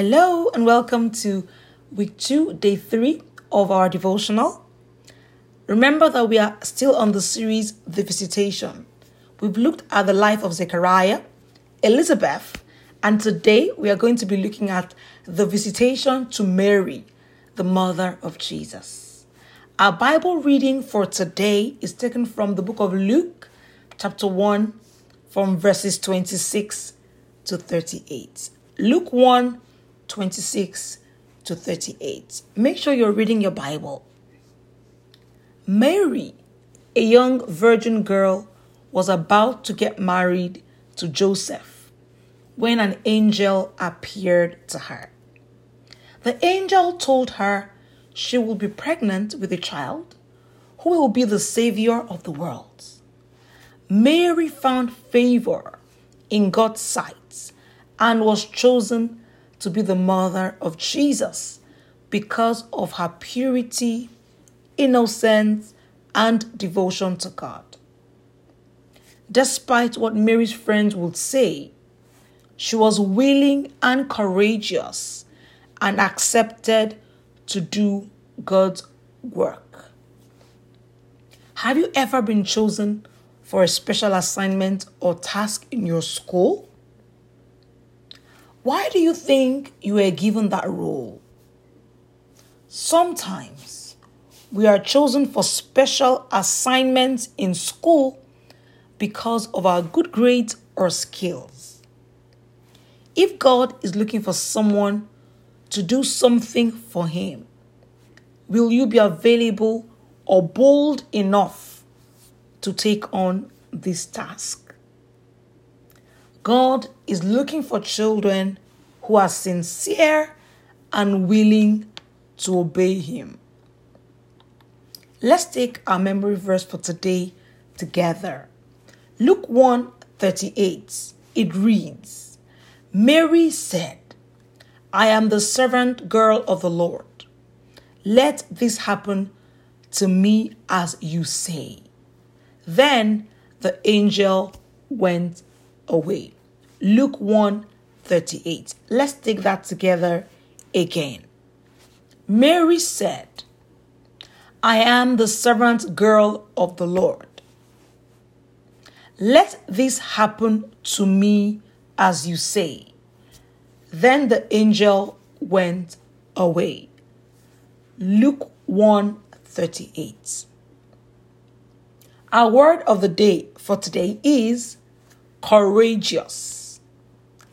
Hello and welcome to week two, day three of our devotional. Remember that we are still on the series The Visitation. We've looked at the life of Zechariah, Elizabeth, and today we are going to be looking at the visitation to Mary, the mother of Jesus. Our Bible reading for today is taken from the book of Luke, chapter 1, from verses 26 to 38. Luke 1 26 to 38. Make sure you're reading your Bible. Mary, a young virgin girl, was about to get married to Joseph when an angel appeared to her. The angel told her she will be pregnant with a child who will be the savior of the world. Mary found favor in God's sight and was chosen to be the mother of Jesus because of her purity, innocence, and devotion to God. Despite what Mary's friends would say, she was willing and courageous and accepted to do God's work. Have you ever been chosen for a special assignment or task in your school? Why do you think you were given that role? Sometimes we are chosen for special assignments in school because of our good grades or skills. If God is looking for someone to do something for Him, will you be available or bold enough to take on this task? God is looking for children who are sincere and willing to obey Him. Let's take our memory verse for today together. Luke 1 38. It reads Mary said, I am the servant girl of the Lord. Let this happen to me as you say. Then the angel went Oh, away. Luke 1 38. Let's take that together again. Mary said, I am the servant girl of the Lord. Let this happen to me as you say. Then the angel went away. Luke 1 38. Our word of the day for today is courageous.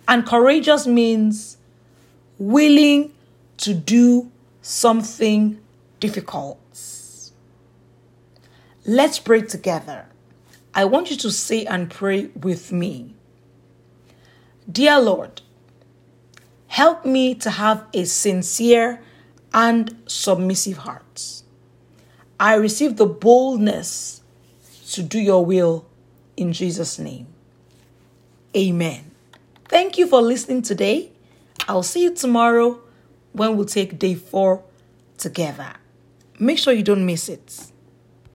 And courageous means willing to do something difficult. Let's pray together. I want you to say and pray with me. Dear Lord, help me to have a sincere and submissive heart. I receive the boldness to do your will in Jesus' name. Amen. Thank you for listening today. I'll see you tomorrow when we'll take day four together. Make sure you don't miss it.